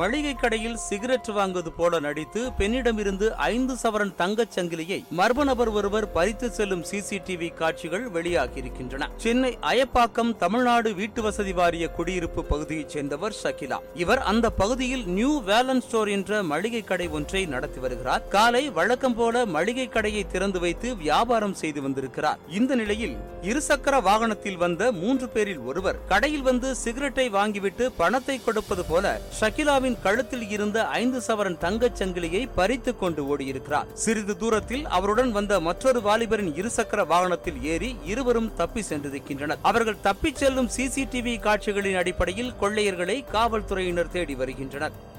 மளிகை கடையில் சிகரெட் வாங்குவது போல நடித்து பெண்ணிடமிருந்து ஐந்து சவரன் தங்கச் சங்கிலியை மர்ம நபர் ஒருவர் பறித்து செல்லும் சிசிடிவி காட்சிகள் வெளியாகியிருக்கின்றன. சென்னை அயப்பாக்கம் தமிழ்நாடு வீட்டு வசதி வாரிய குடியிருப்பு பகுதியைச் சேர்ந்தவர் ஷகிலா. இவர் அந்த பகுதியில் நியூ வேலன் ஸ்டோர் என்ற மளிகை கடை ஒன்றை நடத்தி வருகிறார். காலை வழக்கம் போல மளிகை கடையை திறந்து வைத்து வியாபாரம் செய்து வந்திருக்கிறார். இந்த நிலையில் இருசக்கர வாகனத்தில் வந்த மூன்று பேரில் ஒருவர் கடையில் வந்து சிகரெட்டை வாங்கிவிட்டு பணத்தை கொடுப்பது போல ஷகிலா ஷகிலாவின் கழுத்தில் இருந்த ஐந்து சவரன் தங்கச் சங்கிலியை பறித்துக் கொண்டு ஓடியிருக்கிறார். சிறிது தூரத்தில் அவருடன் வந்த மற்றொரு வாலிபரின் இருசக்கர வாகனத்தில் ஏறி இருவரும் தப்பி சென்றிருக்கின்றனர். அவர்கள் தப்பிச் செல்லும் சிசிடிவி காட்சிகளின் அடிப்படையில் கொள்ளையர்களை காவல்துறையினர் தேடி வருகின்றனர்.